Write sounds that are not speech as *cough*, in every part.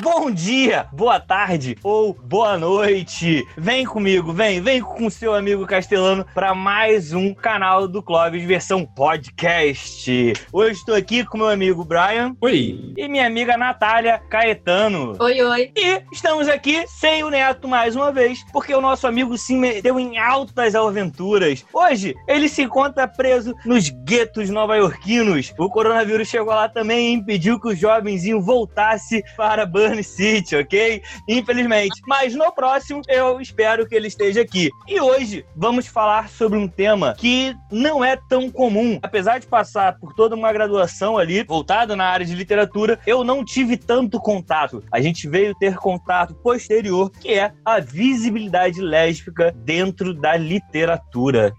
Bom dia, boa tarde ou boa noite. Vem comigo, vem, vem com seu amigo Castelano para mais um canal do Clóvis versão podcast. Hoje estou aqui com meu amigo Brian. Oi. E minha amiga Natália Caetano. Oi, oi. E estamos aqui sem o Neto mais uma vez, porque o nosso amigo se meteu em altas aventuras. Hoje ele se encontra preso nos guetos nova-iorquinos. O coronavírus chegou lá também e impediu que o jovenzinho voltasse para Burn City, ok? Infelizmente. Mas no próximo eu espero que ele esteja aqui. E hoje vamos falar sobre um tema que não é tão comum. Apesar de passar por toda uma graduação ali, voltada na área de literatura, eu não tive tanto contato. A gente veio ter contato posterior, que é a visibilidade lésbica dentro da literatura.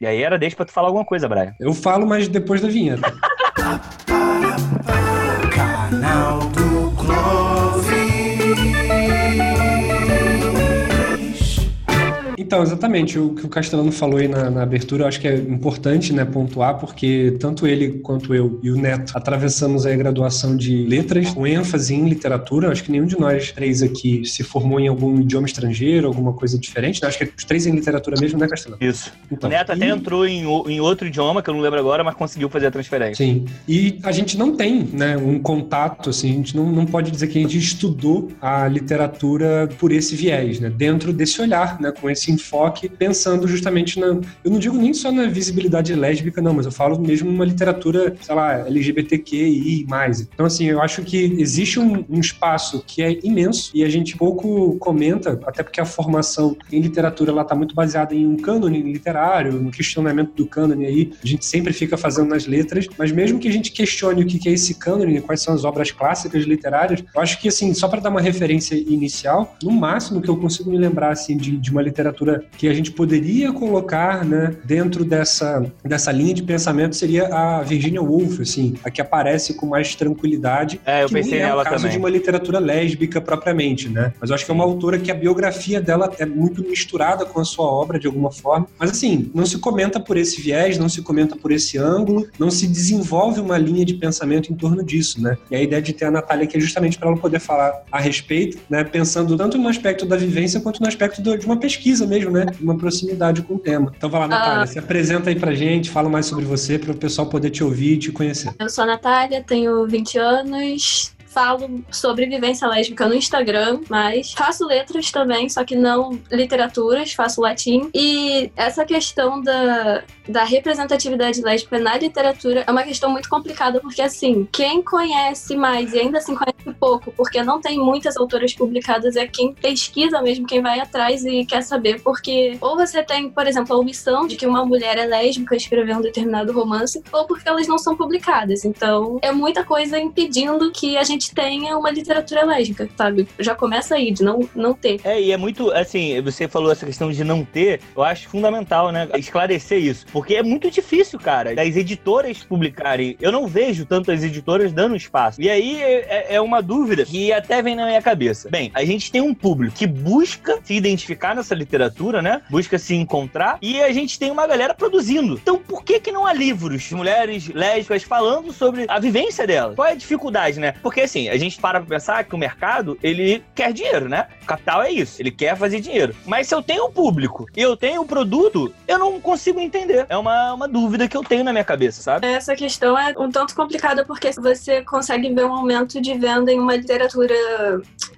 E aí era deixa pra tu falar alguma coisa, Brian. Eu falo, mas depois da vinheta. *laughs* Canal do Clóvis. Então, exatamente, o que o Castelano falou aí na, na, abertura, eu acho que é importante né, pontuar, porque tanto ele quanto eu e o Neto atravessamos a graduação de letras, com ênfase em literatura. Acho que nenhum de nós três aqui se formou em algum idioma estrangeiro, alguma coisa diferente. Né? Acho que os três em literatura mesmo, né, Castelano? Isso. Então, o Neto e... até entrou em, em outro idioma, que eu não lembro agora, mas conseguiu fazer a transferência. Sim. E a gente não tem né, um contato, assim, a gente não, não pode dizer que a gente estudou a literatura por esse viés, né? Dentro desse olhar, né? Com esse enfoque pensando justamente na. Eu não digo nem só na visibilidade lésbica, não, mas eu falo mesmo numa literatura, sei lá, LGBTQI. Então, assim, eu acho que existe um, um espaço que é imenso e a gente pouco comenta, até porque a formação em literatura ela está muito baseada em um cânone literário, no questionamento do cânone aí, a gente sempre fica fazendo nas letras, mas mesmo que a gente questione o que é esse cânone, quais são as obras clássicas literárias, eu acho que, assim, só para dar uma referência inicial, no máximo que eu consigo me lembrar, assim, de, de uma literatura que a gente poderia colocar né, dentro dessa, dessa linha de pensamento seria a Virginia Woolf, assim, a que aparece com mais tranquilidade. É, eu pensei nela é o caso também. de uma literatura lésbica propriamente, né? Mas eu acho que é uma autora que a biografia dela é muito misturada com a sua obra de alguma forma. Mas assim, não se comenta por esse viés, não se comenta por esse ângulo, não se desenvolve uma linha de pensamento em torno disso, né? E a ideia de ter a Natália aqui é justamente para ela poder falar a respeito, né? Pensando tanto no aspecto da vivência quanto no aspecto de uma pesquisa mesmo, né? Uma proximidade com o tema. Então vai lá, Natália, ah. se apresenta aí pra gente, fala mais sobre você, para o pessoal poder te ouvir e te conhecer. Eu sou a Natália, tenho 20 anos, falo sobre vivência lésbica no Instagram, mas faço letras também, só que não literaturas, faço latim. E essa questão da, da representatividade lésbica na literatura é uma questão muito complicada, porque assim, quem conhece mais e ainda assim conhece pouco, porque não tem muitas autoras publicadas, é quem pesquisa mesmo, quem vai atrás e quer saber, porque ou você tem, por exemplo, a omissão de que uma mulher é lésbica escrevendo um determinado romance, ou porque elas não são publicadas. Então, é muita coisa impedindo que a gente gente tenha uma literatura lésbica, sabe? Já começa aí, de não, não ter. É, e é muito, assim, você falou essa questão de não ter, eu acho fundamental, né? Esclarecer isso. Porque é muito difícil, cara, das editoras publicarem. Eu não vejo tantas editoras dando espaço. E aí é, é uma dúvida que até vem na minha cabeça. Bem, a gente tem um público que busca se identificar nessa literatura, né? Busca se encontrar. E a gente tem uma galera produzindo. Então, por que que não há livros de mulheres lésbicas falando sobre a vivência delas? Qual é a dificuldade, né? Porque, assim, a gente para pra pensar que o mercado, ele quer dinheiro, né? O capital é isso, ele quer fazer dinheiro. Mas se eu tenho um público e eu tenho um produto, eu não consigo entender. É uma, uma dúvida que eu tenho na minha cabeça, sabe? Essa questão é um tanto complicada, porque você consegue ver um aumento de venda em uma literatura.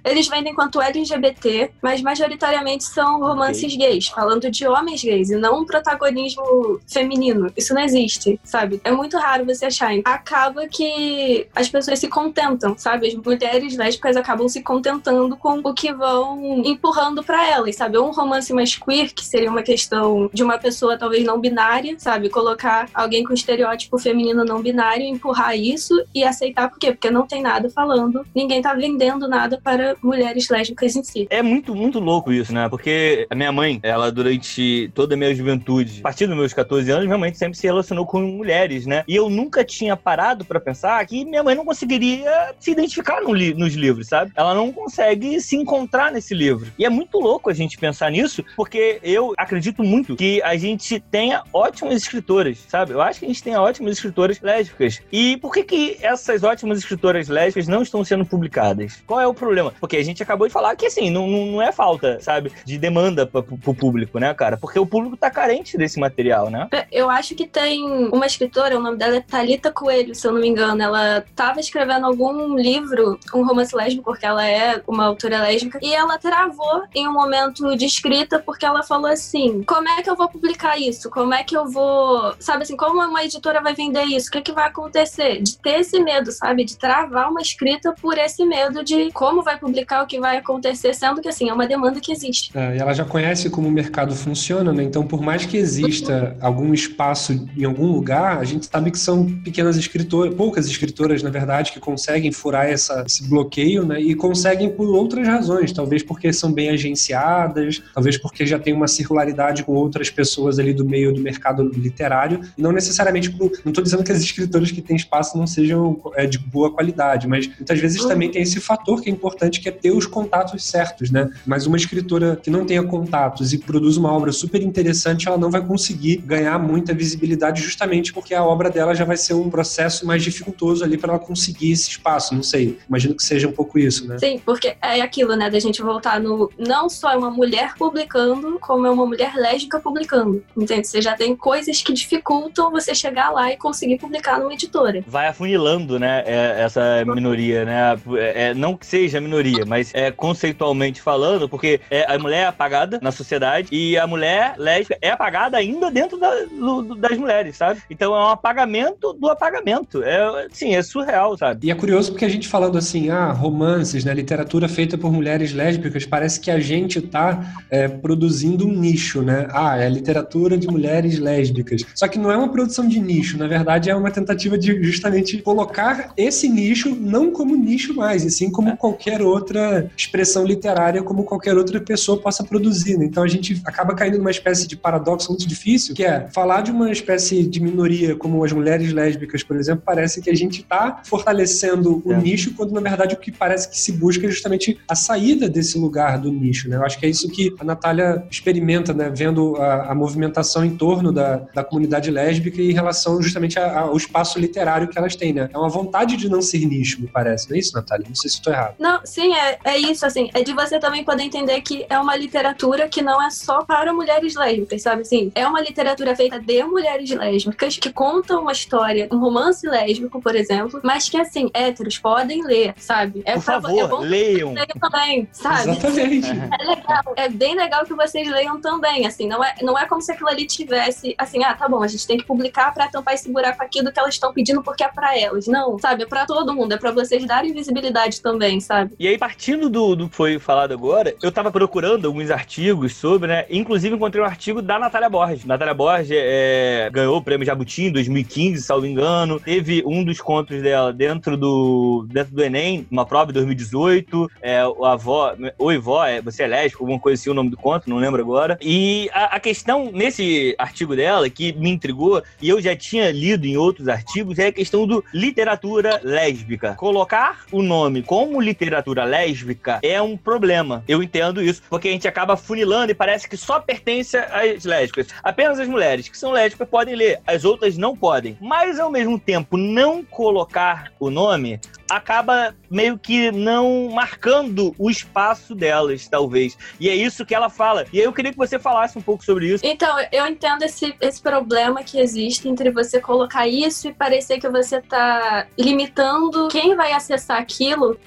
Eles vendem quanto LGBT, mas majoritariamente são romances okay. gays, falando de homens gays e não um protagonismo feminino. Isso não existe, sabe? É muito raro você achar. Acaba que as pessoas se contentam sabe? As mulheres lésbicas acabam se contentando com o que vão empurrando para elas, sabe? Um romance mais queer, que seria uma questão de uma pessoa talvez não binária, sabe? Colocar alguém com estereótipo feminino não binário, empurrar isso e aceitar por quê? Porque não tem nada falando, ninguém tá vendendo nada para mulheres lésbicas em si. É muito, muito louco isso, né? Porque a minha mãe, ela durante toda a minha juventude, a partir dos meus 14 anos, minha mãe sempre se relacionou com mulheres, né? E eu nunca tinha parado pra pensar que minha mãe não conseguiria se identificar no li- nos livros, sabe? Ela não consegue se encontrar nesse livro. E é muito louco a gente pensar nisso, porque eu acredito muito que a gente tenha ótimas escritoras, sabe? Eu acho que a gente tenha ótimas escritoras lésbicas. E por que que essas ótimas escritoras lésbicas não estão sendo publicadas? Qual é o problema? Porque a gente acabou de falar que, assim, não, não, é falta, sabe, de demanda pra, pro público, né, cara? Porque o público tá carente desse material, né? Eu acho que tem uma escritora, o nome dela é Thalita Coelho, se eu não me engano. Ela estava escrevendo algum livro, um romance lésbico, porque ela é uma autora lésbica, e ela travou em um momento de escrita porque ela falou assim: como é que eu vou publicar isso? Como é que eu vou. Sabe assim, como uma editora vai vender isso? O que, que vai acontecer? De ter esse medo, sabe? De travar uma escrita por esse medo de como vai publicar, o que vai acontecer, sendo que assim, é uma demanda que existe. É, e ela já conhece como o mercado funciona, né? Então, por mais que exista algum espaço em algum lugar, a gente sabe que são pequenas escritoras, poucas escritoras, na verdade, que conseguem furar essa, esse bloqueio, né? E conseguem por outras razões, talvez porque são bem agenciadas, talvez porque já tem uma circularidade com outras pessoas ali do meio do mercado literário, e não necessariamente por, não estou dizendo que as escritoras que têm espaço não sejam é, de boa qualidade, mas muitas vezes também tem esse fator que é importante, que é ter os contatos certos, né? Mas uma escritora que não tenha contatos e produz uma obra super interessante, ela não vai conseguir ganhar muita visibilidade justamente porque a obra dela já vai ser um processo mais dificultoso ali para ela conseguir esse espaço, não sei. Imagino que seja um pouco isso, né? Sim, porque é aquilo, né, da gente voltar no. Não só é uma mulher publicando, como é uma mulher lésbica publicando. Entende? Você já tem coisas que dificultam você chegar lá e conseguir publicar numa editora. Vai afunilando, né, é- essa minoria, né? É, é, não que seja minoria, mas é conceitualmente falando, porque é, a mulher é apagada na sociedade e a mulher lésbica é apagada ainda dentro da- do- do- das mulheres, sabe? Então é um apagamento do apagamento. É, sim, é surreal, sabe? E é curioso porque a gente falando assim, ah, romances, né, literatura feita por mulheres lésbicas, parece que a gente tá é, produzindo um nicho, né? Ah, é a literatura de mulheres lésbicas. Só que não é uma produção de nicho, na verdade é uma tentativa de justamente colocar esse nicho não como nicho mais, e sim como qualquer outra expressão literária, como qualquer outra pessoa possa produzir. Né? Então a gente acaba caindo numa espécie de paradoxo muito difícil, que é falar de uma espécie de minoria como as mulheres lésbicas, por exemplo, parece que a gente está fortalecendo o É. nicho, quando na verdade o que parece que se busca é justamente a saída desse lugar do nicho. Né? Eu acho que é isso que a Natália experimenta, né? vendo a, a movimentação em torno da, da comunidade lésbica e em relação justamente a- ao espaço literário que elas têm. Né? É uma vontade de não ser nicho, me parece. Não é isso, Natália? Não sei se estou errado. Não, sim, é, é isso, assim. É de você também poder entender que é uma literatura que não é só para mulheres lésbicas, sabe? Assim, é uma literatura feita de mulheres lésbicas que contam uma história, um romance lésbico, por exemplo, mas que, assim, héteros podem ler, sabe? É Por pra- favor, é bom leiam. que leiam também, sabe? Exatamente. É legal, é bem legal que vocês leiam também, assim, não é, não é como se aquilo ali tivesse, assim, ah, tá bom, a gente tem que publicar pra tampar esse buraco aqui do que elas estão pedindo porque é pra elas. Não, sabe, é pra todo mundo, é pra vocês darem visibilidade também, sabe? E aí, partindo do, do que foi falado agora, eu tava procurando alguns artigos sobre, né? Inclusive, encontrei um artigo da Natália Borges. Natália Borges é, ganhou o prêmio Jabuti em 2015, salvo engano. Teve um dos contos dela dentro do, dentro do Enem, uma prova em 2018. É, o avó, Oi, vó, é, você é lésbico, alguma coisa assim, o nome do conto, não lembro agora. E a, a questão nesse artigo dela, que me intrigou, e eu já tinha lido em outros artigos, é a questão do literatura lésbica. Colocar o nome como literatura lésbica é um problema. Eu entendo isso, porque a gente acaba funilando e parece que só pertence às lésbicas. Apenas as mulheres que são lésbicas podem ler, as outras não podem. Mas ao mesmo tempo, não colocar o nome acaba meio que não marcando o espaço delas, talvez. E é isso que ela fala. E aí eu queria que você falasse um pouco sobre isso. Então, eu entendo esse, esse problema que existe entre você colocar isso e parecer que você tá limitando quem vai acessar aquilo.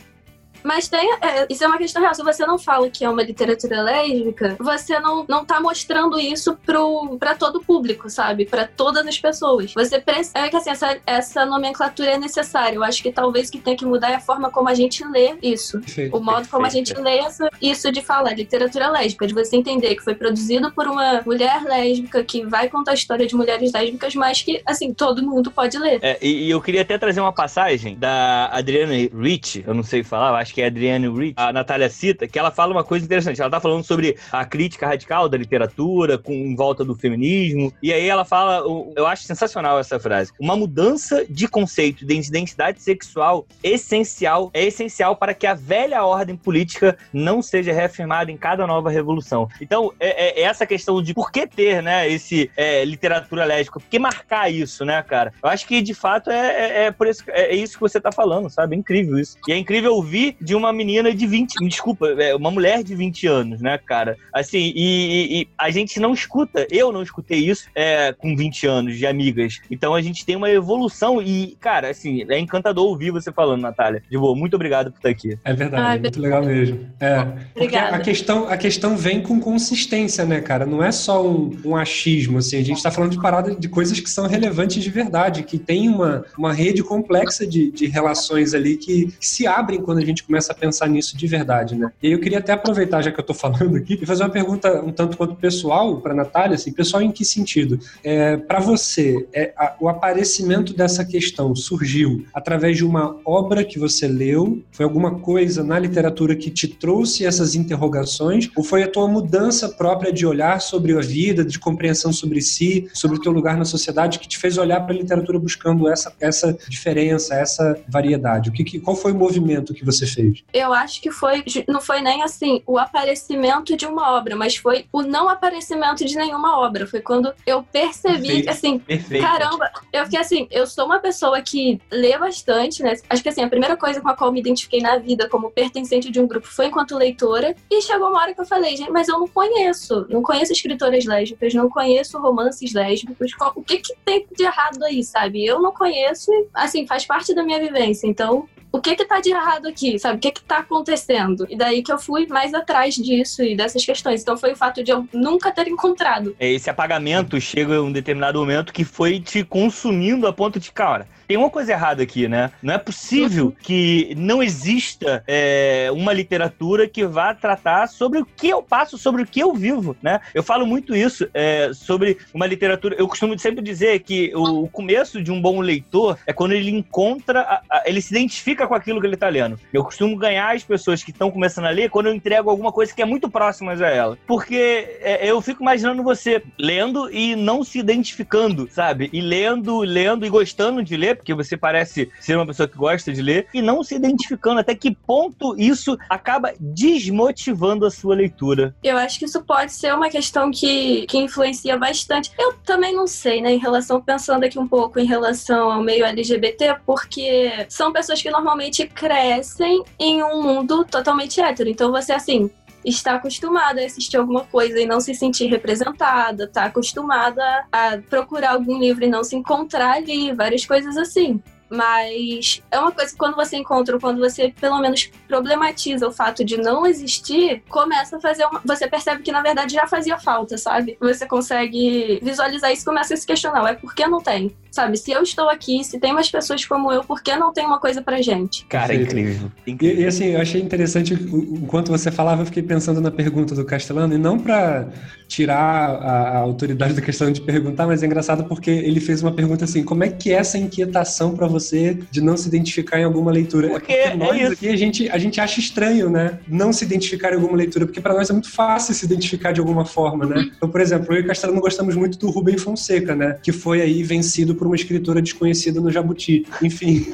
Mas tem, é, isso é uma questão real. Se você não fala que é uma literatura lésbica, você não, não tá mostrando isso pro, pra todo o público, sabe? Pra todas as pessoas. Você precisa. É que assim, essa, essa nomenclatura é necessária. Eu acho que talvez o que tem que mudar é a forma como a gente lê isso. Perfeito. O modo como a gente lê essa- isso de falar, literatura lésbica, de você entender que foi produzido por uma mulher lésbica que vai contar a história de mulheres lésbicas, mas que, assim, todo mundo pode ler. É, e, e eu queria até trazer uma passagem da Adriana Rich, eu não sei falar, eu acho acho que é Adrienne Rich, a Natália cita, que ela fala uma coisa interessante. Ela tá falando sobre a crítica radical da literatura, com em volta do feminismo. E aí ela fala, eu acho sensacional essa frase. Uma mudança de conceito de identidade sexual essencial, é essencial para que a velha ordem política não seja reafirmada em cada nova revolução. Então, é, é essa questão de por que ter, né, esse é, literatura lésbica, por que marcar isso, né, cara? Eu acho que de fato é, é, é por isso, é, isso que você tá falando, sabe? É incrível isso. E é incrível ouvir de uma menina de 20, me desculpa, é uma mulher de 20 anos, né, cara? Assim, e, e a gente não escuta, eu não escutei isso é, com 20 anos de amigas. Então a gente tem uma evolução e, cara, assim, é encantador ouvir você falando, Natália. De boa, muito obrigado por estar aqui. É verdade, Ai, muito legal mesmo. É. Obrigada. A questão, a questão vem com consistência, né, cara? Não é só um, um achismo, assim. A gente tá falando de parada de coisas que são relevantes de verdade, que tem uma, uma rede complexa de, de relações ali que, que se abrem quando a gente começa a pensar nisso de verdade, né? E aí eu queria até aproveitar, já que eu tô falando aqui, e fazer uma pergunta um tanto quanto pessoal para Natália, assim, pessoal em que sentido? É, para você, é, a, o aparecimento dessa questão surgiu através de uma obra que você leu? Foi alguma coisa na literatura que te trouxe essas interrogações? Ou foi a tua mudança própria de olhar sobre a vida, de compreensão sobre si, sobre o teu lugar na sociedade, que te fez olhar para a literatura buscando essa, essa diferença, essa variedade? O que, que, qual foi o movimento que você fez? Eu acho que foi, não foi nem assim o aparecimento de uma obra, mas foi o não aparecimento de nenhuma obra. Foi quando eu percebi Perfeito. que, assim, Perfeito. caramba, eu fiquei assim, eu sou uma pessoa que lê bastante, né? Acho que assim, a primeira coisa com a qual me identifiquei na vida como pertencente de um grupo foi enquanto leitora. E chegou uma hora que eu falei, gente, mas eu não conheço. Não conheço escritoras lésbicas, não conheço romances lésbicos. O que, que tem de errado aí, sabe? Eu não conheço, assim, faz parte da minha vivência. Então, o que que tá de errado aqui, sabe? O que que tá acontecendo? E daí que eu fui mais atrás disso e dessas questões. Então foi o fato de eu nunca ter encontrado. Esse apagamento chega em um determinado momento que foi te consumindo a ponto de, cara, tem uma coisa errada aqui, né? Não é possível uhum. que não exista é, uma literatura que vá tratar sobre o que eu passo, sobre o que eu vivo, né? Eu falo muito isso é, sobre uma literatura. Eu costumo sempre dizer que o, o, começo de um bom leitor é quando ele encontra, a, a, ele se identifica com aquilo que ele está lendo. Eu costumo ganhar as pessoas que estão começando a ler quando eu entrego alguma coisa que é muito próxima a ela. Porque é, eu fico imaginando você lendo e não se identificando, sabe? E lendo, lendo e gostando de ler, porque você parece ser uma pessoa que gosta de ler, e não se identificando até que ponto isso acaba desmotivando a sua leitura. Eu acho que isso pode ser uma questão que, que influencia bastante. Eu também não sei, né, em relação, pensando aqui um pouco em relação ao meio LGBT, porque são pessoas que normalmente crescem em um mundo totalmente hétero. Então você, assim, está acostumada a assistir alguma coisa e não se sentir representada, está acostumada a procurar algum livro e não se encontrar ali, várias coisas assim. Mas é uma coisa que quando você encontra, quando você pelo menos problematiza o fato de não existir, começa a fazer uma... Você percebe que na verdade já fazia falta, sabe? Você consegue visualizar isso começa a se questionar: é por que não tem? Sabe? Se eu estou aqui, se tem mais pessoas como eu, por que não tem uma coisa pra gente? Cara, é incrível. incrível. E, e, assim, eu achei interessante, enquanto você falava, eu fiquei pensando na pergunta do Castellano, e não pra tirar a, a autoridade da questão de perguntar, mas é engraçado porque ele fez uma pergunta assim: como é que é essa inquietação para você de não se identificar em alguma leitura? Porque, é porque nós é aqui a gente, a gente acha estranho, né? Não se identificar em alguma leitura, porque para nós é muito fácil se identificar de alguma forma, né? Então, por exemplo, eu e o Castellano gostamos muito do Rubem Fonseca, né? Que foi aí vencido por uma escritora desconhecida no Jabuti. Enfim.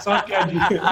Só uma piadinha.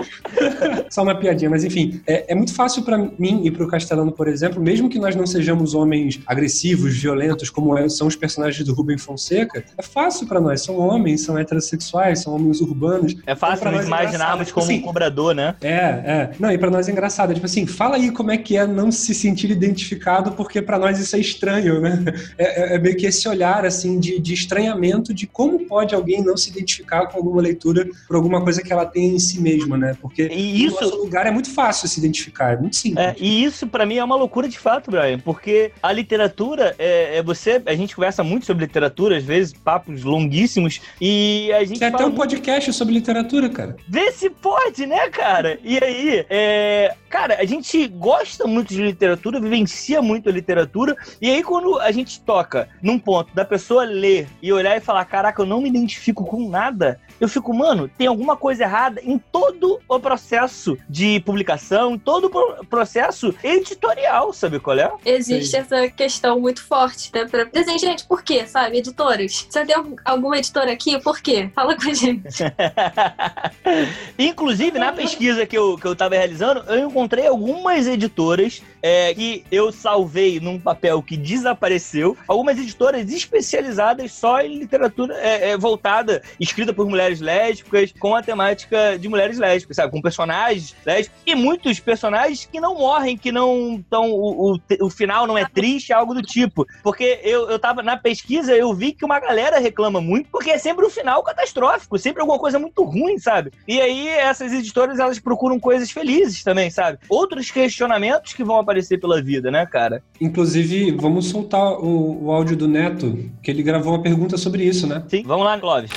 Só uma piadinha, mas enfim, é, é muito fácil para mim e para o Castellano, por exemplo, mesmo que nós não sejamos homens agressivos, violentos, como é, são os personagens do Rubem Fonseca, é fácil para nós. São homens, são heterossexuais, são homens urbanos. É fácil então, nos é imaginarmos como assim, um cobrador, né? É, é. Não, e para nós é engraçado. É tipo assim, fala aí como é que é não se sentir identificado, porque para nós isso é estranho, né? É, é, é, meio que esse olhar, assim, de, de estranhamento de como pode alguém não se identificar com alguma leitura por alguma coisa que ela tem em si mesma, né? Porque e isso, no lugar é muito fácil se identificar, é muito simples. É, e isso para mim é uma loucura de fato, Brian, porque a literatura é, é, você, a gente conversa muito sobre literatura, às vezes papos longuíssimos e a gente Tem até um podcast sobre literatura, cara. Vê se pode, né, cara? E aí, é, cara, a gente gosta muito de literatura, vivencia muito a literatura e aí quando a gente toca num ponto da pessoa ler e olhar e falar, caraca, eu não me identifico com nada, eu fico, mano, tem alguma coisa errada em todo o processo de publicação, em todo o pro- processo editorial, sabe qual é? Existe essa questão muito forte, né? Pra... Assim, gente, por quê, sabe? Editoras. Você tem algum- alguma editora aqui? Por quê? Fala com a gente. *laughs* Inclusive, na pesquisa que eu, que eu tava realizando, eu encontrei algumas editoras é, que eu salvei num papel que desapareceu. Algumas editoras especializadas só em literatura é, é, voltada, escrita por mulheres lésbicas, com a temática de mulheres lésbicas, sabe? Com personagens lésbicos. E muitos personagens que não morrem, que não estão. O, o, o final não é triste, algo do tipo. Porque eu, eu tava na pesquisa, eu vi que uma galera reclama muito, porque é sempre um final catastrófico, sempre alguma coisa muito ruim, sabe? E aí essas editoras elas procuram coisas felizes também, sabe? Outros questionamentos que vão aparecer pela vida, né, cara? Inclusive, vamos soltar o, o áudio do Neto, que ele gravou uma pergunta sobre isso, né? Sim. Vamos lá, Clóvis.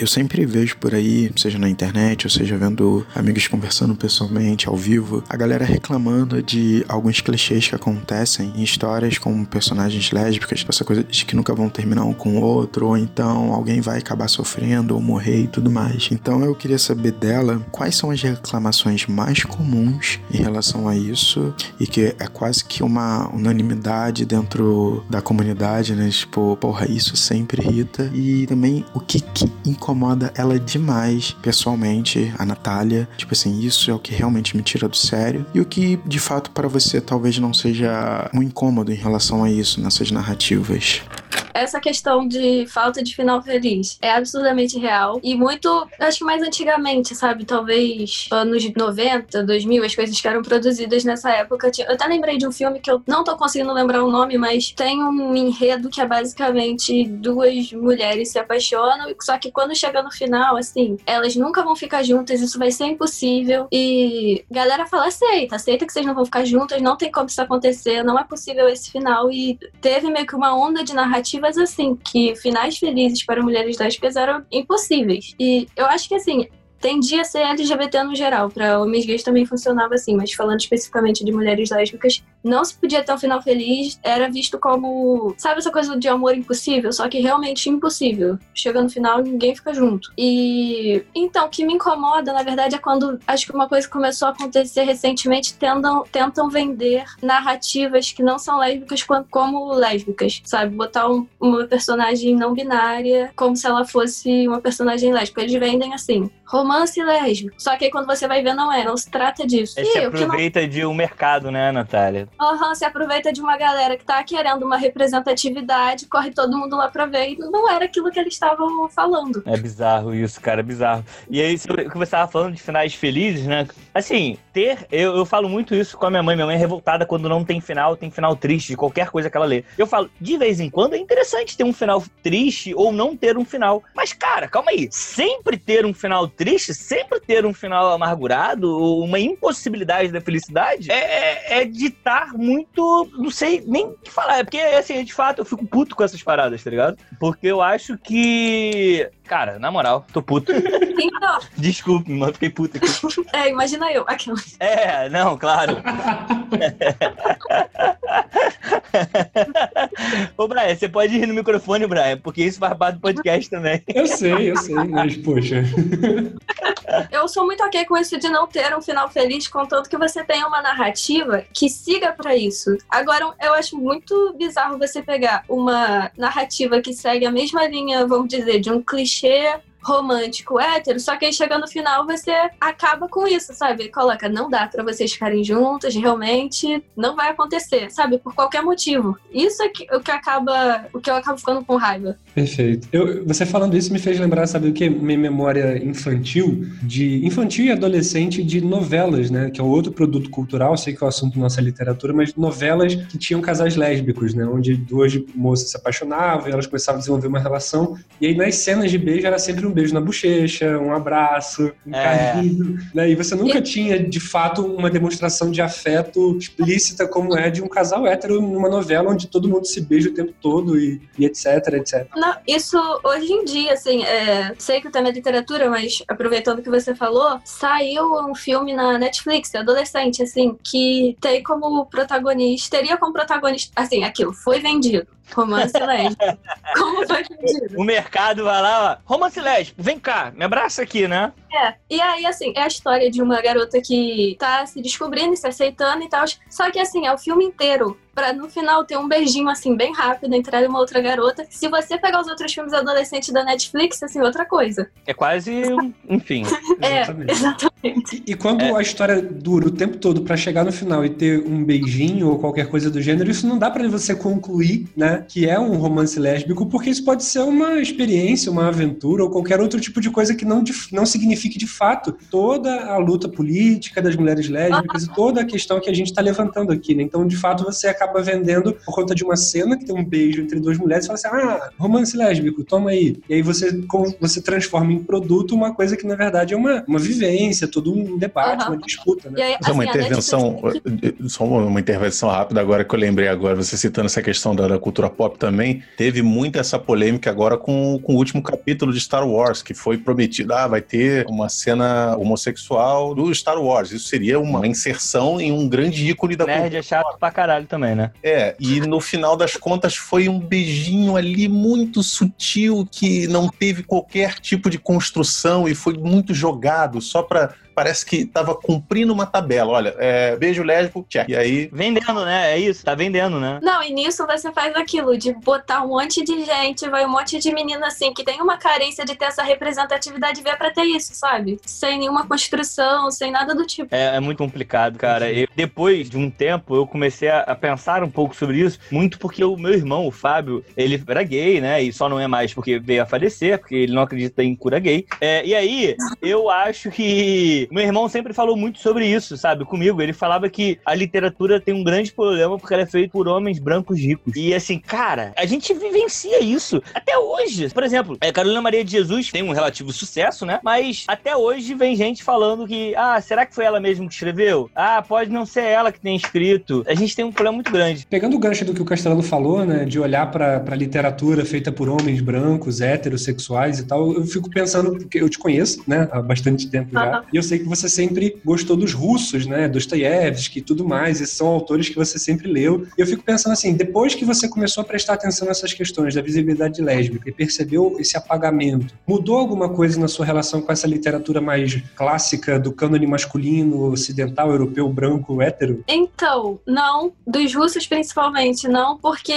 Eu sempre vejo por aí, seja na internet, ou seja vendo amigos conversando pessoalmente, ao vivo, a galera reclamando de alguns clichês que acontecem em histórias com personagens lésbicas, essa coisa de que nunca vão terminar um com o outro, ou então alguém vai acabar sofrendo ou morrer e tudo mais. Então eu queria saber dela quais são as reclamações mais comuns em relação a isso, e que é quase que uma unanimidade dentro da comunidade, né? Tipo, porra, isso sempre irrita. E também o que, que incomoda ela demais, pessoalmente, a Natália. Tipo assim, isso é o que realmente me tira do sério. E o que, de fato, para você talvez não seja um incômodo em relação a isso nessas narrativas. Essa questão de falta de final feliz é absurdamente real e muito, acho que mais antigamente, sabe? Talvez anos 90, 2000, as coisas que eram produzidas nessa época. Eu até lembrei de um filme que eu não tô conseguindo lembrar o nome, mas tem um enredo que é basicamente duas mulheres se apaixonam, só que quando chega no final, assim, elas nunca vão ficar juntas, isso vai ser impossível. E galera fala: aceita, aceita que vocês não vão ficar juntas, não tem como isso acontecer, não é possível esse final. E teve meio que uma onda de narrativas assim, que finais felizes para mulheres lésbicas eram impossíveis. E eu acho que assim. Tendia a ser LGBT no geral, para homens gays também funcionava assim, mas falando especificamente de mulheres lésbicas, não se podia ter um final feliz, era visto como, sabe essa coisa de amor impossível, só que realmente impossível. Chega no final, ninguém fica junto. E então, o que me incomoda, na verdade, é quando acho que uma coisa começou a acontecer recentemente, tentam, tentam vender narrativas que não são lésbicas como lésbicas, sabe? Botar um- uma personagem não binária como se ela fosse uma personagem lésbica. Eles vendem assim, romance lésbico. Só que aí quando você vai ver, não é, não se trata disso. Se E o que não aproveita de um mercado, né, Natália? Aham, se aproveita de uma galera que tá querendo uma representatividade, corre todo mundo lá pra ver, e não era aquilo que eles estavam falando. É bizarro isso, cara, é bizarro. E aí, sobre o que você tava falando de finais felizes, né? Assim, ter. Eu, eu falo muito isso com a minha mãe. Minha mãe é revoltada quando não tem final, tem final triste de qualquer coisa que ela lê. Eu falo, de vez em quando é interessante ter um final triste ou não ter um final. Mas, cara, calma aí. Sempre ter um final triste, sempre ter um final amargurado, ou uma impossibilidade da felicidade, é, é, é ditar muito. Não sei nem o que falar. É porque, assim, de fato, eu fico puto com essas paradas, tá ligado? Porque eu acho que. Cara, na moral, tô puto. Então, *laughs* Desculpe, mas fiquei puto aqui. *laughs* é, imagina eu, aquela. É, não, claro. *laughs* Ô, Brian, você pode rir no microfone, Brian, porque isso faz parte do podcast também. Eu sei, eu sei, mas poxa. *laughs* Eu sou muito ok com isso de não ter um final feliz, contanto que você tenha uma narrativa que siga pra isso. Agora, eu acho muito bizarro você pegar uma narrativa que segue a mesma linha, vamos dizer, de um clichê romântico hétero, só que aí chega no final você acaba com isso, sabe? Coloca, não dá pra vocês ficarem juntos, realmente não vai acontecer, sabe? Por qualquer motivo. Isso é que, o que acaba, o que eu acabo ficando com raiva. Perfeito. Eu, você falando isso me fez lembrar, sabe o que? Minha memória infantil, de infantil e adolescente de novelas, né? Que é outro produto cultural, sei que é o assunto da nossa literatura, mas novelas que tinham casais lésbicos, né? Onde duas moças se apaixonavam e elas começavam a desenvolver uma relação. E aí nas cenas de beijo era sempre um beijo na bochecha, um abraço, um É. carinho, né? E você nunca tinha, de fato, uma demonstração de afeto explícita como é de um casal hétero numa novela onde todo mundo se beija o tempo todo e, e etc, etc. Não, isso hoje em dia, assim, é, sei que o tema é literatura, mas aproveitando o que você falou, saiu um filme na Netflix, adolescente, assim, que tem como protagonista, teria como protagonista, assim, aquilo, foi vendido. Romance lésbico. *laughs* Como foi pedido? O mercado vai lá, ó, romance lésbico, vem cá, me abraça aqui, né? É. E aí, assim, é a história de uma garota que tá se descobrindo e se aceitando e tal. Só que, assim, é o filme inteiro. Pra no final ter um beijinho, assim, bem rápido entre ela e uma outra garota. Se você pegar os outros filmes adolescentes da Netflix, assim, outra coisa. É quase, um- enfim. *laughs* É, Exatamente. exatamente. E quando É. a história dura o tempo todo pra chegar no final e ter um beijinho ou qualquer coisa do gênero, isso não dá pra você concluir, né, que é um romance lésbico, porque isso pode ser uma experiência, uma aventura ou qualquer outro tipo de coisa que não, não signifique de fato toda a luta política das mulheres lésbicas e toda a questão que a gente tá levantando aqui, né? Então, de fato, você acaba vendendo por conta de uma cena que tem um beijo entre duas mulheres e fala assim: "Ah, romance lésbico, toma aí". E aí você você transforma em produto uma coisa que na verdade é uma, uma vivência, todo um debate, Aham. uma disputa, né? E aí, Só uma assim, a intervenção, Netflix- só uma intervenção rápida agora que eu lembrei agora, você citando essa questão da, da cultura pop também, teve muita essa polêmica agora com, com o último capítulo de Star Wars, que foi prometido, ah, vai ter uma cena homossexual do Star Wars. Isso seria uma inserção em um grande ícone da Nerd é chato pra caralho também, né? É, e no final das contas foi um beijinho ali muito sutil que não teve qualquer tipo de construção e foi muito jogado só pra. Parece que tava cumprindo uma tabela. Olha, é, beijo lésbico, check. E aí. Vendendo, né? É isso, tá vendendo, né? Não, e nisso você faz aquilo de botar um monte de gente, vai um monte de menina assim, que tem uma carência de ter essa representatividade, vier pra ter isso, sabe? Sem nenhuma construção, sem nada do tipo. É, é muito complicado, cara. Eu- depois de um tempo, eu comecei a, a pensar um pouco sobre isso, muito porque o meu irmão, o Fábio, ele era gay, né? E só não é mais porque veio a falecer, porque ele não acredita em cura gay. É, e aí, eu acho que meu irmão sempre falou muito sobre isso, sabe? Comigo. Ele falava que a literatura tem um grande problema porque ela é feita por homens brancos ricos. E assim, cara, a gente vivencia isso até hoje. Por exemplo, a Carolina Maria de Jesus tem um relativo sucesso, né? Mas até hoje vem gente falando que, ah, será que foi ela mesma que escreveu? Ah, pode não ser ela que tem escrito. A gente tem um problema muito grande. Pegando o gancho do que o Castellano falou, né, de olhar para a literatura feita por homens brancos, heterossexuais e tal, eu fico pensando, porque eu te conheço, né, há bastante tempo já, e eu sei que você sempre gostou dos russos, né, Dostoiévski e tudo mais, esses são autores que você sempre leu, e eu fico pensando assim, depois que você começou a prestar atenção nessas questões da visibilidade lésbica e percebeu esse apagamento, mudou alguma coisa na sua relação com essa literatura mais clássica do cânone masculino, ocidental, europeu, branco, hétero? Então, não, dos russos principalmente, não, porque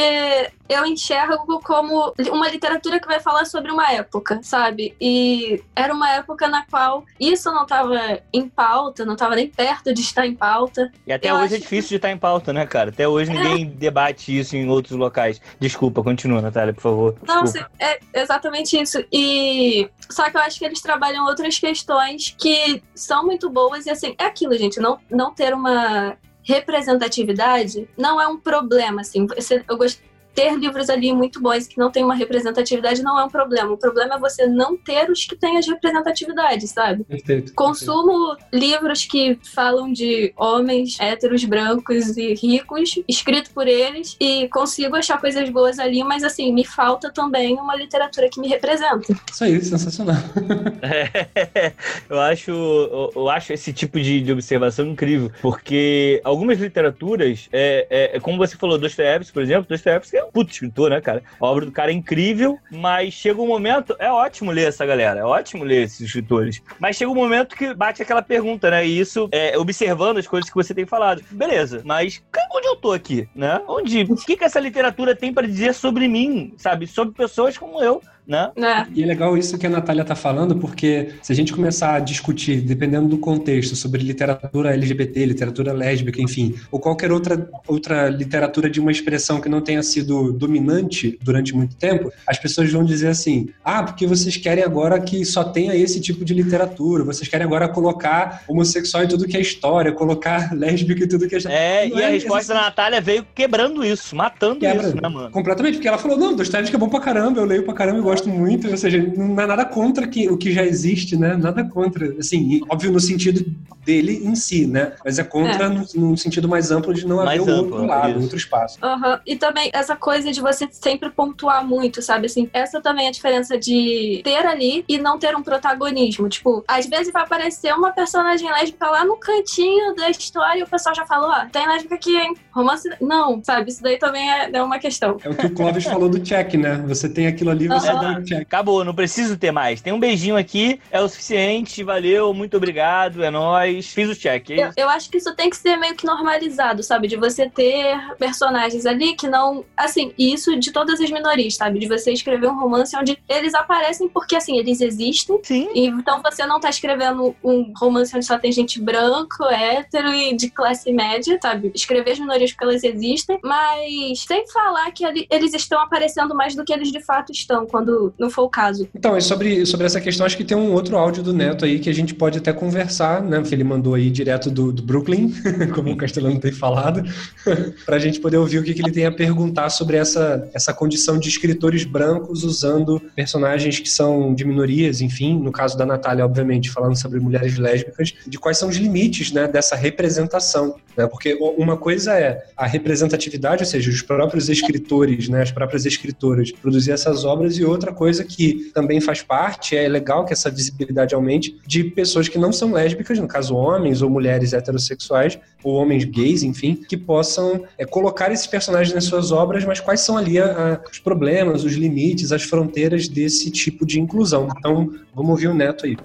eu enxergo como uma literatura que vai falar sobre uma época, sabe? E era uma época na qual isso não estava em pauta, não estava nem perto de estar em pauta. E até Eu hoje é difícil de estar em pauta, né, cara? Até hoje ninguém debate isso em outros locais. Desculpa, continua, Natália, por favor. Não, Desculpa. se- é exatamente isso. E só que eu acho que eles trabalham outras questões que são muito boas e assim, é aquilo, gente, não, não ter uma representatividade não é um problema, assim. Você, eu gosto ter livros ali muito bons que não tem uma representatividade não é um problema. O problema é você não ter os que têm as representatividades, sabe? Perfeito. Consumo livros que falam de homens héteros, brancos e ricos, escrito por eles, e consigo achar coisas boas ali, mas assim, me falta também uma literatura que me representa. Isso aí, sensacional. *laughs* eu acho eu, eu acho esse tipo de, de observação incrível, porque algumas literaturas, é, é, é como você falou, Dostoiévski, por exemplo, Dostoiévski é puto escritor, né, cara? A obra do cara é incrível, mas chega um momento, é ótimo ler essa galera, é ótimo ler esses escritores, mas chega um momento que bate aquela pergunta, né, e isso, é, observando as coisas que você tem falado, beleza, mas onde eu tô aqui, né? Onde, o que que essa literatura tem pra dizer sobre mim, sabe? Sobre pessoas como eu, né? Né? E é legal isso que a Natália tá falando, porque se a gente começar a discutir, dependendo do contexto, sobre literatura LGBT, literatura lésbica, enfim, ou qualquer outra, outra literatura de uma expressão que não tenha sido dominante durante muito tempo, as pessoas vão dizer assim: ah, porque vocês querem agora que só tenha esse tipo de literatura, vocês querem agora colocar homossexual em tudo que é história, colocar *laughs* lésbica em tudo que é É, Não e a é resposta da Natália veio quebrando isso, matando Quebra. isso, né, mano? Completamente, porque ela falou, não, Dostoiévski é bom pra caramba, eu leio pra caramba e gosto gosto muito, ou seja, não é nada contra que, o que já existe, né? Nada contra. Assim, óbvio no sentido dele em si, né? Mas é contra É. No, no sentido mais amplo de não Mais haver um amplo, outro lado, isso. outro espaço. Aham. E também essa coisa de você sempre pontuar muito, sabe? Assim, essa também é a diferença de ter ali e não ter um protagonismo. Tipo, às vezes vai aparecer uma personagem lésbica lá no cantinho da história e o pessoal já falou, ó, tem lésbica aqui, hein? Romance. Não, sabe? Isso daí também é, é uma questão. É o que o Clóvis falou do check, né? Você tem aquilo ali, você Aham. dá um check. Acabou, não preciso ter mais. Tem um beijinho aqui, é o suficiente, valeu, muito obrigado, é nóis. Fiz o check. É Eu, eu acho que isso tem que ser meio que normalizado, sabe? De você ter personagens ali que não. Assim, e isso de todas as minorias, sabe? De você escrever um romance onde eles aparecem porque, assim, eles existem. Sim. E, então você não tá escrevendo um romance onde só tem gente branco, hétero e de classe média, sabe? Escrever as minorias porque elas existem, mas sem falar que ali- eles estão aparecendo mais do que eles de fato estão, quando não for o caso. Então, e sobre, sobre essa questão, acho que tem um outro áudio do Neto aí que a gente pode até conversar, né? Porque ele mandou aí direto do, do Brooklyn, *laughs* como o Castelano tem falado, *laughs* pra gente poder ouvir o que, que ele tem a perguntar sobre essa, essa condição de escritores brancos usando personagens que são de minorias, enfim, no caso da Natália, obviamente, falando sobre mulheres lésbicas, de quais são os limites, né, dessa representação, né? Porque uma coisa é a representatividade, ou seja, os próprios escritores, né, as próprias escritoras produzir essas obras e outra coisa que também faz parte, é legal que essa visibilidade aumente, de pessoas que não são lésbicas, no caso homens ou mulheres heterossexuais, ou homens gays, enfim, que possam é, colocar esses personagens nas suas obras, mas quais são ali a- a- os problemas, os limites, as fronteiras desse tipo de inclusão. Então, vamos ouvir o Neto aí.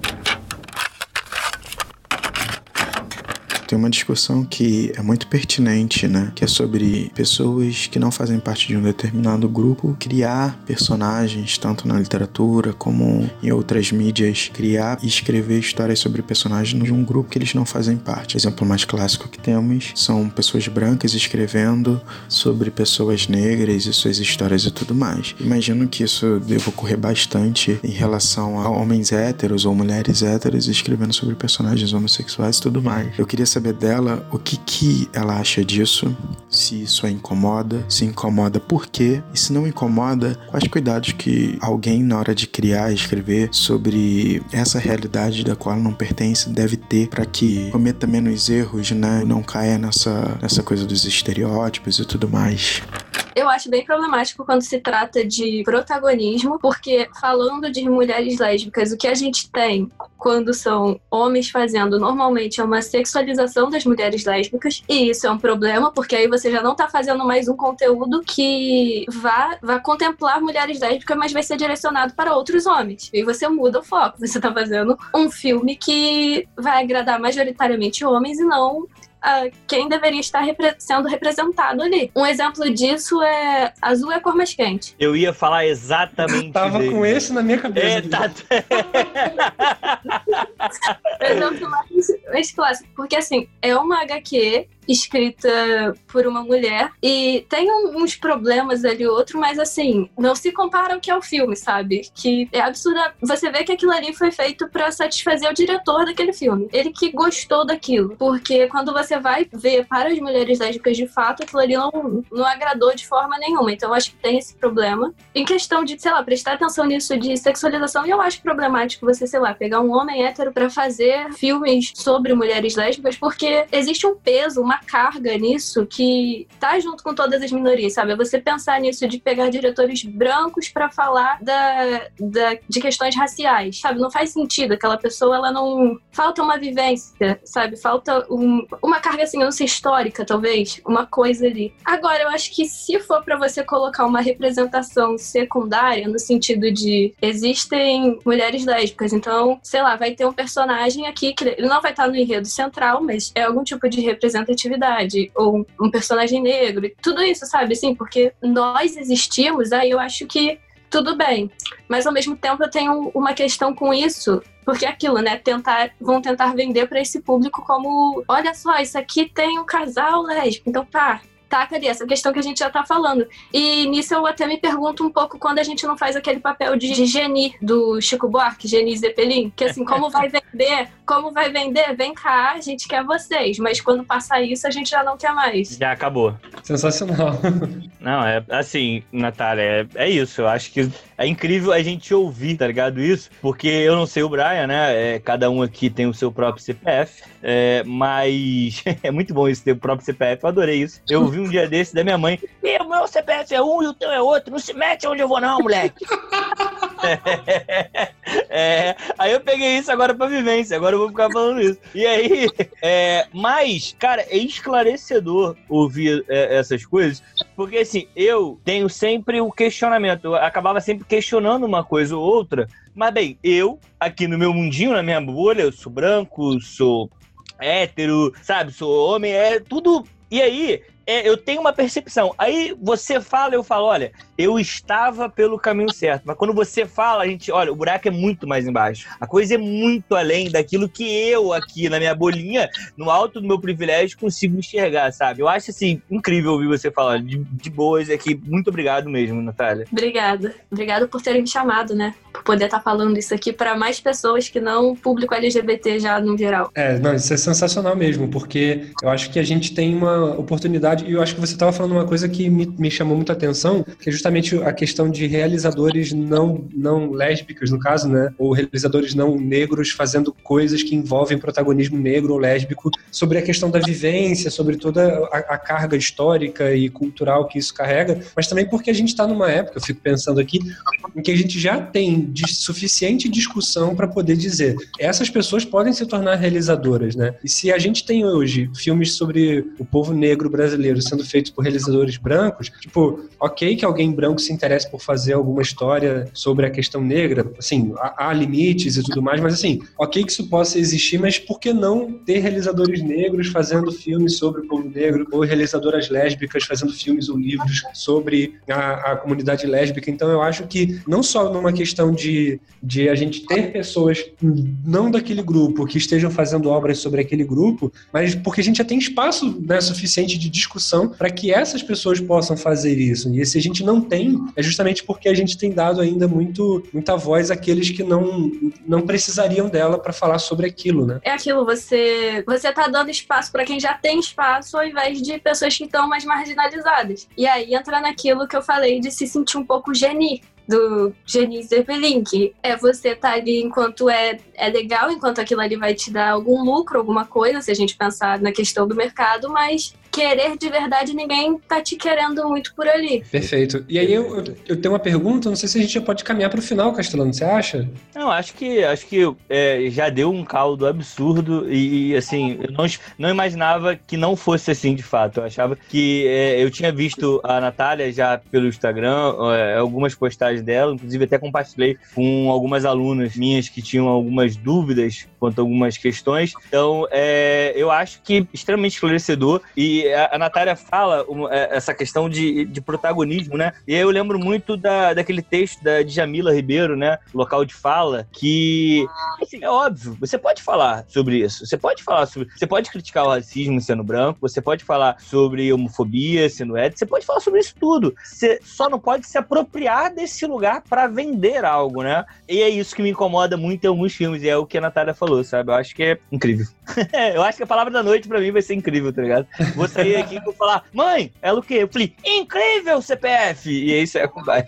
Tem uma discussão que é muito pertinente, né? Que é sobre pessoas que não fazem parte de um determinado grupo criar personagens, tanto na literatura como em outras mídias, criar e escrever histórias sobre personagens de um grupo que eles não fazem parte. O exemplo mais clássico que temos são pessoas brancas escrevendo sobre pessoas negras e suas histórias e tudo mais. Imagino que isso deva ocorrer bastante em relação a homens héteros ou mulheres héteras escrevendo sobre personagens homossexuais e tudo mais. Eu queria saber dela o que, que ela acha disso, se isso a incomoda, se incomoda por quê, e se não incomoda, quais cuidados que alguém na hora de criar e escrever sobre essa realidade da qual não pertence deve ter para que cometa menos erros, né? Não caia nessa, nessa coisa dos estereótipos e tudo mais. Eu acho bem problemático quando se trata de protagonismo, porque falando de mulheres lésbicas, o que a gente tem quando são homens fazendo normalmente é uma sexualização das mulheres lésbicas, e isso é um problema, porque aí você já não tá fazendo mais um conteúdo que vá, vá contemplar mulheres lésbicas, mas vai ser direcionado para outros homens. E você muda o foco, você tá fazendo um filme que vai agradar majoritariamente homens e não a quem deveria estar repre- sendo representado ali. Um exemplo disso é azul é a cor mais quente. Eu ia falar exatamente Tava dele. com esse na minha cabeça. É, tá... *laughs* Exemplo mais, mais clássico, porque assim, é uma HQ escrita por uma mulher e tem uns problemas ali outro, mas assim, não se compara ao que é o filme, sabe? Que é absurda. Você vê que aquilo ali foi feito pra satisfazer o diretor daquele filme. Ele que gostou daquilo. Porque quando você vai ver para as mulheres lésbicas de fato, aquilo ali não, não agradou de forma nenhuma. Então eu acho que tem esse problema. Em questão de, sei lá, prestar atenção nisso de sexualização, eu acho problemático você, sei lá, pegar um homem hétero pra fazer filmes sobre mulheres lésbicas, porque existe um peso, uma carga nisso que tá junto com todas as minorias, sabe? É você pensar nisso de pegar diretores brancos pra falar da, da, de questões raciais, sabe? Não faz sentido. Aquela pessoa, ela não. Falta uma vivência, sabe? Falta um- uma carga, assim, não sei, histórica, talvez. Uma coisa ali. Agora, eu acho que se for pra você colocar uma representação secundária, no sentido de existem mulheres lésbicas, então, sei lá, vai ter um personagem aqui que ele não vai estar no enredo central, mas é algum tipo de representatividade, ou um personagem negro, e tudo isso, sabe? Assim, porque nós existimos, aí eu acho que tudo bem. Mas ao mesmo tempo eu tenho uma questão com isso, porque é aquilo, né? Tentar, vão tentar vender pra esse público como, olha só, isso aqui tem um casal lésbico, então pá, taca ali, essa questão que a gente já tá falando. E nisso eu até me pergunto um pouco quando a gente não faz aquele papel de Geni do Chico Buarque, Geni Zeppelin, que assim, como vai vender como vai vender? Vem cá, a gente quer vocês. Mas quando passar isso, a gente já não quer mais. Já acabou. Sensacional. Não, é assim, Natália, é, é isso. Eu acho que é incrível a gente ouvir, tá ligado? Isso, porque eu não sei o Brian, né? É, cada um aqui tem o seu próprio CPF, é, mas *laughs* é muito bom isso ter o próprio CPF. Eu adorei isso. Eu ouvi um dia desse da minha mãe: o meu CPF é um e o teu é outro. Não se mete onde eu vou, não, moleque. *laughs* É, aí eu peguei isso agora pra vivência, agora eu vou ficar falando isso. E aí, é, mas, cara, é esclarecedor ouvir é, essas coisas, porque assim, eu tenho sempre o questionamento, eu acabava sempre questionando uma coisa ou outra, mas bem, eu, aqui no meu mundinho, na minha bolha, eu sou branco, sou hétero, sabe, sou homem, é tudo. E aí, é, eu tenho uma percepção. Aí você fala, eu falo, olha, eu estava pelo caminho certo. Mas quando você fala, a gente, olha, o buraco é muito mais embaixo. A coisa é muito além daquilo que eu aqui na minha bolinha, no alto do meu privilégio, consigo enxergar, sabe? Eu acho assim incrível ouvir você falar de, de boas aqui. Muito obrigado mesmo, Natália. Obrigada. Obrigada por terem me chamado, né? Por poder estar falando isso aqui para mais pessoas que não o público LGBT já no geral. É, não, isso é sensacional mesmo, porque eu acho que a gente tem uma oportunidade, e eu acho que você estava falando uma coisa que me, me chamou muita atenção, que é justamente a questão de realizadores não, não lésbicas, no caso, né? Ou realizadores não negros fazendo coisas que envolvem protagonismo negro ou lésbico, sobre a questão da vivência, sobre toda a, a carga histórica e cultural que isso carrega, mas também porque a gente está numa época, eu fico pensando aqui, em que a gente já tem de suficiente discussão para poder dizer essas pessoas podem se tornar realizadoras, né? E se a gente tem hoje filmes sobre o povo negro brasileiro sendo feitos por realizadores brancos, tipo, ok que alguém branco se interesse por fazer alguma história sobre a questão negra, assim, há, há limites e tudo mais, mas assim, ok que isso possa existir, mas por que não ter realizadores negros fazendo filmes sobre o povo negro, ou realizadoras lésbicas fazendo filmes ou livros sobre a, a comunidade lésbica? Então eu acho que não só numa questão de, de a gente ter pessoas não daquele grupo que estejam fazendo obras sobre aquele grupo, mas porque a gente já tem espaço né, suficiente de discussão para que essas pessoas possam fazer isso. E se a gente não tem, é justamente porque a gente tem dado ainda muito, muita voz àqueles que não, não precisariam dela para falar sobre aquilo, né? É aquilo, você você tá dando espaço para quem já tem espaço ao invés de pessoas que estão mais marginalizadas. E aí entra naquilo que eu falei de se sentir um pouco geni do Geni Zeppelin, que é você tá ali enquanto é, é legal, enquanto aquilo ali vai te dar algum lucro, alguma coisa, se a gente pensar na questão do mercado, mas querer de verdade, ninguém tá te querendo muito por ali. Perfeito. E aí eu, eu, tenho uma pergunta, não sei se a gente já pode caminhar para o final, Castelano, você acha? Não, acho que acho que é, já deu um caldo absurdo e, assim, eu não, não imaginava que não fosse assim de fato. Eu achava que é, eu tinha visto a Natália já pelo Instagram, é, algumas postagens dela, inclusive até compartilhei com algumas alunas minhas que tinham algumas dúvidas quanto a algumas questões. Então, é, eu acho que extremamente esclarecedor e a, a Natália fala um, é, essa questão de, de protagonismo, né? E aí eu lembro muito da, daquele texto da Djamila Ribeiro, né? Local de fala, que assim, é óbvio, você pode falar sobre isso. Você pode falar sobre. Você pode criticar o racismo sendo branco, você pode falar sobre homofobia sendo hétero, você pode falar sobre isso tudo. Você só não pode se apropriar desse lugar para vender algo, né? E é isso que me incomoda muito em alguns filmes, e é o que a Natália falou, sabe? Eu acho que é incrível. *laughs* eu acho que a palavra da noite para mim vai ser incrível, tá ligado? Vou sair aqui e vou falar, mãe, ela o quê? Eu falei, incrível CPF! E aí isso é vai.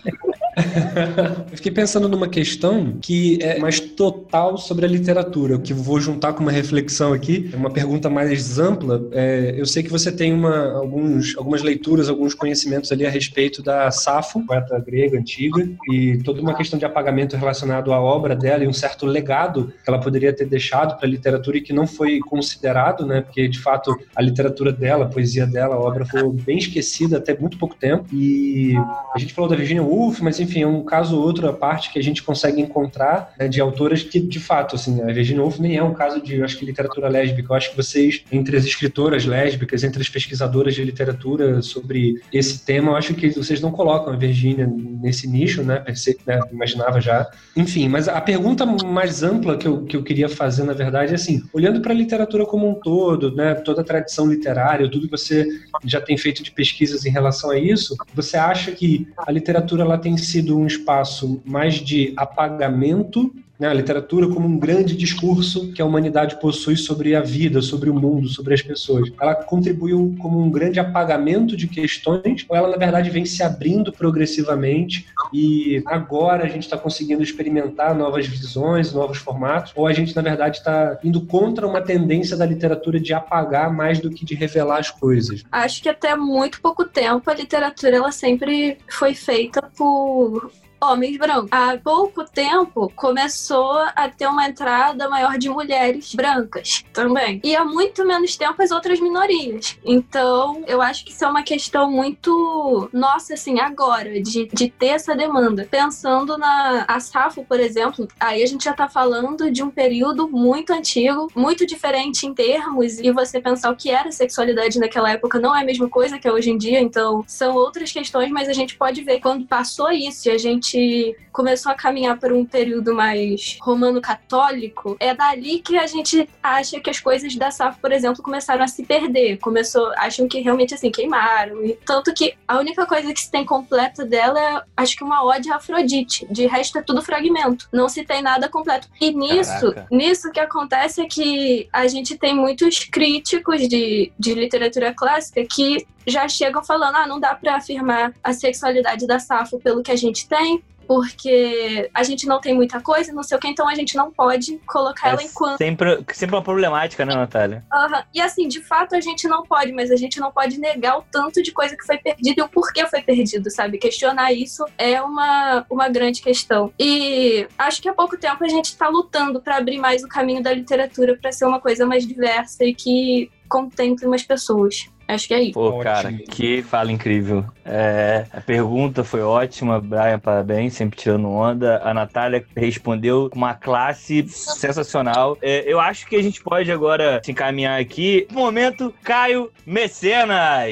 eu fiquei pensando numa questão que é mais total sobre a literatura, que vou juntar com uma reflexão aqui, uma pergunta mais ampla. É, eu sei que você tem uma, alguns, algumas leituras, alguns conhecimentos ali a respeito da Safo, poeta grega antiga, e toda uma questão de apagamento relacionado à obra dela e um certo legado que ela poderia ter deixado para a literatura e que não foi considerado, né? Porque de fato a literatura dela, a poesia dela, a obra foi bem esquecida até muito pouco tempo. E a gente falou da Virginia Woolf, mas enfim, é um caso ou outro a parte que a gente consegue encontrar né, de autoras que, de fato, assim, a Virginia Woolf nem é um caso de, eu acho que, literatura lésbica. Eu acho que vocês, entre as escritoras lésbicas, entre as pesquisadoras de literatura sobre esse tema, eu acho que vocês não colocam a Virginia nesse nicho, né? Pensei, né imaginava já. Enfim, mas a pergunta mais ampla que eu, que eu queria fazer, na verdade, é assim, olhando para a literatura como um todo, né, toda a tradição literária, tudo que você já tem feito de pesquisas em relação a isso, você acha que a literatura ela tem sido um espaço mais de apagamento né, a literatura como um grande discurso que a humanidade possui sobre a vida, sobre o mundo, sobre as pessoas. Ela contribuiu como um grande apagamento de questões, ou ela, na verdade, vem se abrindo progressivamente e agora a gente está conseguindo experimentar novas visões, novos formatos, ou a gente, na verdade, está indo contra uma tendência da literatura de apagar mais do que de revelar as coisas? Acho que até muito pouco tempo a literatura ela sempre foi feita por homens brancos. Há pouco tempo começou a ter uma entrada maior de mulheres brancas também. E há muito menos tempo as outras minorias. Então, eu acho que isso é uma questão muito nossa, assim, agora, de, de ter essa demanda. Pensando na a Safo, por exemplo, aí a gente já tá falando de um período muito antigo, muito diferente em termos, e você pensar o que era sexualidade naquela época não é a mesma coisa que é hoje em dia, então são outras questões, mas a gente pode ver quando passou isso e a gente gente começou a caminhar por um período mais romano-católico, é dali que a gente acha que as coisas da SAF, por exemplo, começaram a se perder. Começou, acham que realmente assim, queimaram. E tanto que a única coisa que se tem completa dela é, acho que uma ode a Afrodite. De resto é tudo fragmento. Não se tem nada completo. E nisso, Caraca. nisso que acontece é que a gente tem muitos críticos de, de literatura clássica que já chegam falando: ah, não dá para afirmar a sexualidade da Safo pelo que a gente tem, porque a gente não tem muita coisa, não sei o que, então a gente não pode colocar é ela enquanto. Sempre, sempre uma problemática, né, Natália? Uhum. E assim, de fato a gente não pode, mas a gente não pode negar o tanto de coisa que foi perdida e o porquê foi perdido, sabe? Questionar isso é uma, uma grande questão. E acho que há pouco tempo a gente está lutando para abrir mais o caminho da literatura para ser uma coisa mais diversa e que contemple mais pessoas. Acho que é isso. Pô, Ótimo. cara, que fala incrível. É, a pergunta foi ótima, Brian, parabéns, sempre tirando onda. A Natália respondeu com uma classe sensacional. É, eu acho que a gente pode agora se encaminhar aqui. Momento Caio Mecenas.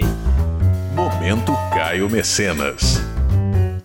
Momento Caio Mecenas.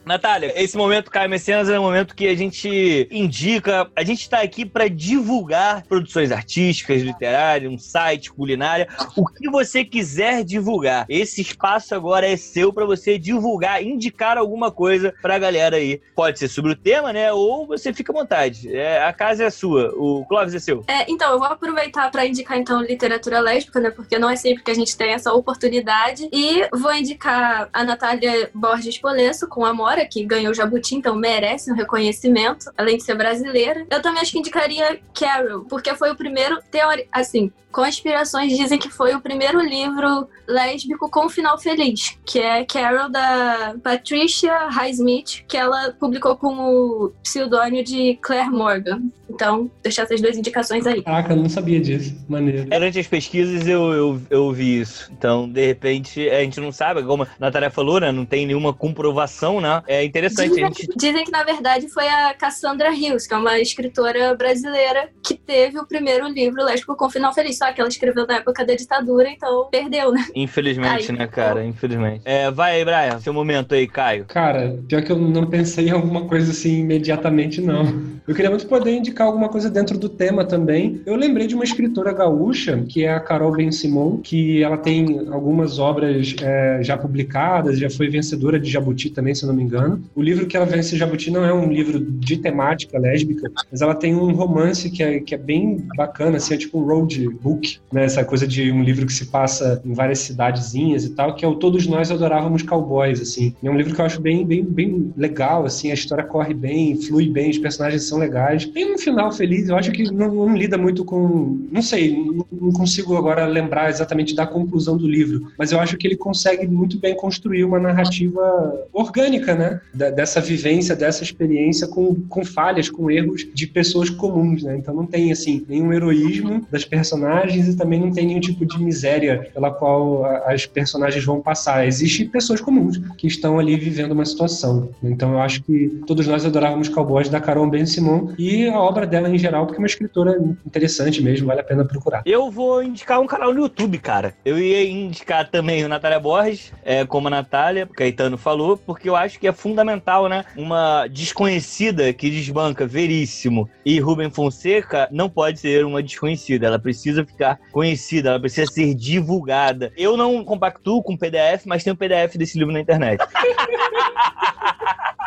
Natália, esse momento Caio Mecenas é um momento que a gente indica, a gente está aqui para divulgar produções artísticas, literárias, um site, culinária, o que você quiser divulgar. Esse espaço agora é seu para você divulgar, indicar alguma coisa para a galera aí. Pode ser sobre o tema, né? Ou você fica à vontade. É, a casa é sua, o Clóvis é seu. É, então, eu vou aproveitar para indicar então literatura lésbica, né? Porque não é sempre que a gente tem essa oportunidade. E vou indicar a Natália Borges Polesso com Amor que ganhou o Jabuti, então merece um reconhecimento, além de ser brasileira. Eu também acho que indicaria Carol, porque foi o primeiro, teori assim, conspirações dizem que foi o primeiro livro lésbico com final feliz, que é Carol da Patricia Highsmith, que ela publicou com o pseudônimo de Claire Morgan. Então, deixar essas duas indicações aí. Caraca, eu não sabia disso. Maneiro. Durante as pesquisas eu, eu, eu vi isso. Então, de repente, a gente não sabe, como a Natália falou, né? Não tem nenhuma comprovação, né? É interessante. Dizem, gente... dizem que, na verdade, foi a Cassandra Hills, que é uma escritora brasileira, que teve o primeiro livro lésbico com final feliz só que ela escreveu na época da ditadura, então perdeu, né? Infelizmente, aí, né, cara? Infelizmente. É, vai aí, Brian, seu momento aí, Caio. Cara, pior que eu não pensei em alguma coisa assim imediatamente, não. Eu queria muito poder indicar alguma coisa dentro do tema também. Eu lembrei de uma escritora gaúcha, que é a Carol Ben Simon, que ela tem algumas obras é, já publicadas, já foi vencedora de Jabuti também, se não me engano. O livro que ela vence Jabuti não é um livro de temática lésbica, mas ela tem um romance que é, que é bem bacana, assim, é tipo um road book, né? Essa coisa de um livro que se passa em várias cidadezinhas e tal, que é o Todos Nós Adorávamos Cowboys, assim. É um livro que eu acho bem, bem, bem legal, assim, a história corre bem, flui bem, os personagens são legais. Tem um final feliz, eu acho que não, não lida muito com... Não sei, não, consigo agora lembrar exatamente da conclusão do livro, mas eu acho que ele consegue muito bem construir uma narrativa orgânica, né? Dessa vivência, dessa experiência com, com falhas, com erros de pessoas comuns, né? Então não tem, assim, nenhum heroísmo das personagens e também não tem nenhum tipo de miséria pela qual as personagens vão passar. Existem pessoas comuns que estão ali vivendo uma situação. Então eu acho que todos nós adorávamos Cowboys da Carol Ben Simon e a obra dela em geral, porque é uma escritora interessante mesmo, vale a pena procurar. Eu vou indicar um canal no YouTube, cara. Eu ia indicar também o Natália Borges, é, como a Natália, Caetano falou, porque eu acho que é fundamental, né? Uma desconhecida que desbanca Veríssimo e Rubem Fonseca não pode ser uma desconhecida. Ela precisa ficar conhecida, ela precisa ser divulgada. Eu não compactuo com PDF, mas tem o um PDF desse livro na internet. *laughs*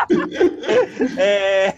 *laughs* é,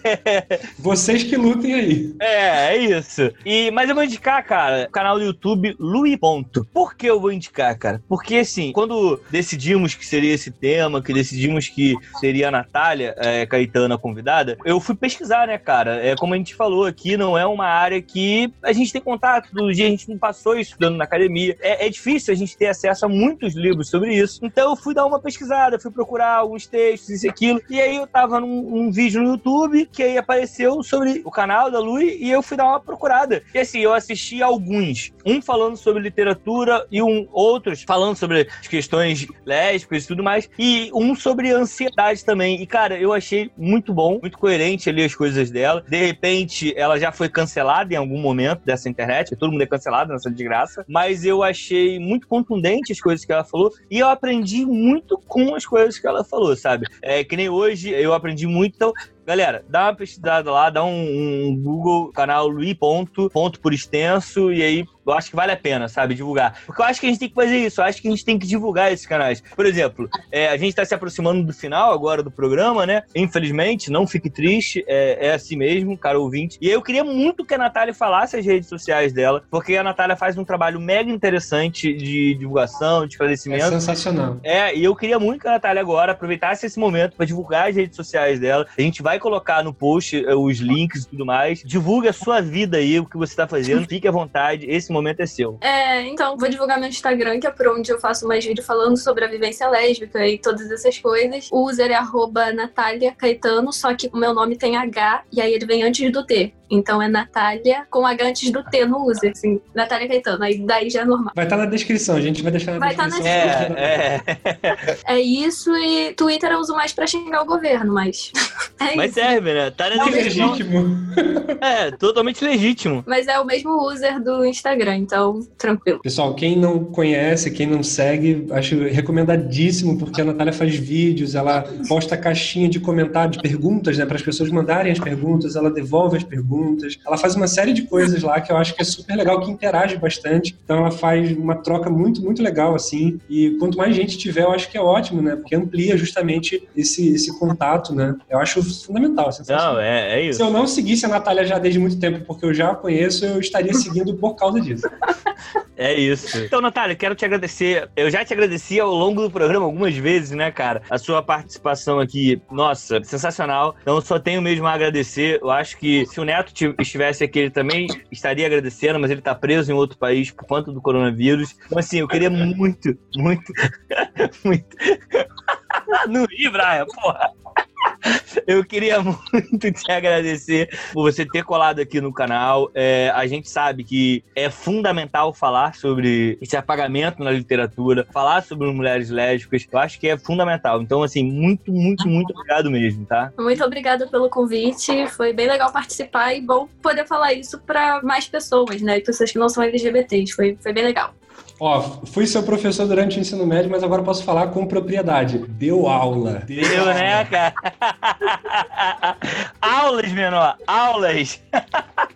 Vocês que lutem aí. é, é isso. E, mas eu vou indicar, cara, o canal do YouTube Lui Ponto. Por que eu vou indicar, cara? Porque, assim, quando decidimos que seria esse tema, que decidimos que seria a Natália é, Caetano a convidada, eu fui pesquisar, né, cara? É, como a gente falou aqui, não é uma área que a gente tem contato todo dia, a gente não passou estudando na academia. É, é difícil a gente ter acesso a muitos livros sobre isso. Então eu fui dar uma pesquisada, fui procurar alguns textos, isso e aquilo. E aí eu tava num um vídeo no YouTube que aí apareceu sobre o canal da Lui e eu fui dar uma procurada. E assim, eu assisti alguns. Um falando sobre literatura e um outros falando sobre as questões lésbicas e tudo mais. E um sobre ansiedade também. E, cara, eu achei muito bom, muito coerente ali as coisas dela. De repente, ela já foi cancelada em algum momento dessa internet. Todo mundo é cancelado nessa desgraça. Mas eu achei muito contundente as coisas que ela falou. E eu aprendi muito com as coisas que ela falou, sabe? É que nem hoje eu aprendi muito. Então, Galera, dá uma pesquisada lá, dá um, um Google, canal Lui ponto, ponto por extenso, e aí eu acho que vale a pena, sabe, divulgar. Porque eu acho que a gente tem que fazer isso, eu acho que a gente tem que divulgar esses canais. Por exemplo, é, a gente está se aproximando do final agora do programa, né? Infelizmente, não fique triste, é, é assim mesmo, cara ouvinte. E eu queria muito que a Natália falasse as redes sociais dela, porque a Natália faz um trabalho mega interessante de divulgação, de É esclarecimento. sensacional. É, e eu queria muito que a Natália agora aproveitasse esse momento para divulgar as redes sociais dela. A gente vai colocar no post eh, os links e tudo mais. Divulgue a sua vida aí, o que você tá fazendo. Fique à vontade, esse momento é seu. É, então, vou divulgar meu Instagram, que é por onde eu faço mais vídeo falando sobre a vivência lésbica e todas essas coisas. O user é arroba Natália Caetano, só que o meu nome tem H e aí ele vem antes do T. Então é Natália com H antes do T no user, assim, Natália Caetano. Aí daí já é normal. Vai estar na descrição, a gente vai deixar na Vai tá na descrição. É, é. *laughs* É isso e Twitter eu uso mais pra xingar o governo, mas. *laughs* É Mas isso. serve, né? Tá na descrição. legítimo. É, totalmente legítimo. Mas é o mesmo user do Instagram, então tranquilo. Pessoal, quem não conhece, quem não segue, acho recomendadíssimo, porque a Natália faz vídeos, ela posta caixinha de comentários, de perguntas, né, para as pessoas mandarem as perguntas, ela devolve as perguntas, ela faz uma série de coisas lá que eu acho que é super legal, que interage bastante. Então ela faz uma troca muito, muito legal, assim. E quanto mais gente tiver, eu acho que é ótimo, né, porque amplia justamente esse, esse contato, né. Eu acho fundamental. Não, é, é Se isso. eu não seguisse a Natália já desde muito tempo, porque eu já a conheço, eu estaria seguindo por causa disso. *laughs* É isso. Então, Natália, quero te agradecer. Eu já te agradeci ao longo do programa algumas vezes, né, cara? A sua participação aqui, nossa, sensacional. Então, eu só tenho mesmo a agradecer. Eu acho que se o Neto ti- estivesse aqui, ele também estaria agradecendo, mas ele tá preso em outro país por conta do coronavírus. Então, assim, eu queria muito, muito, *laughs* muito. Não ri, Brian, porra. *laughs* Eu queria muito te agradecer por você ter colado aqui no canal. É, a gente sabe que é fundamental falar sobre esse apagamento na literatura, falar sobre mulheres lésbicas. Eu acho que é fundamental. Então, assim, muito, muito, muito obrigado mesmo, tá? Muito obrigada pelo convite. Foi bem legal participar e bom poder falar isso pra mais pessoas, né? Pessoas que não são LGBTs. Foi, foi bem legal. Ó, fui seu professor durante o ensino médio, mas agora posso falar com propriedade. Deu aula. Deu, né, cara? *laughs* aulas, menor, aulas. *laughs*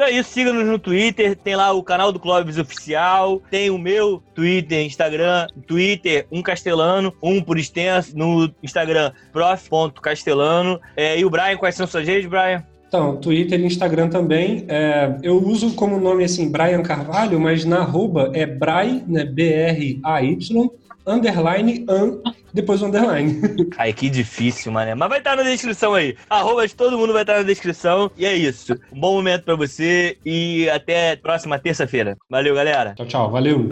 Então é isso, siga-nos no Twitter, tem lá o canal do Clóvis Oficial, tem o meu Twitter, Instagram, Twitter, um castelano, um por extenso, no Instagram, prof.castelano. É, e o Brian, quais são suas redes, Brian? Então, Twitter e Instagram também. É, eu uso como nome assim Brian Carvalho, mas na arroba é Bry, né, B-R-A-Y, underline, an, depois o underline. *laughs* Ai, que difícil, mané. Mas vai estar na descrição aí. Arroba de todo mundo vai estar na descrição. E é isso. Um bom momento pra você e até próxima terça-feira. Valeu, galera. tchau, tchau. Valeu.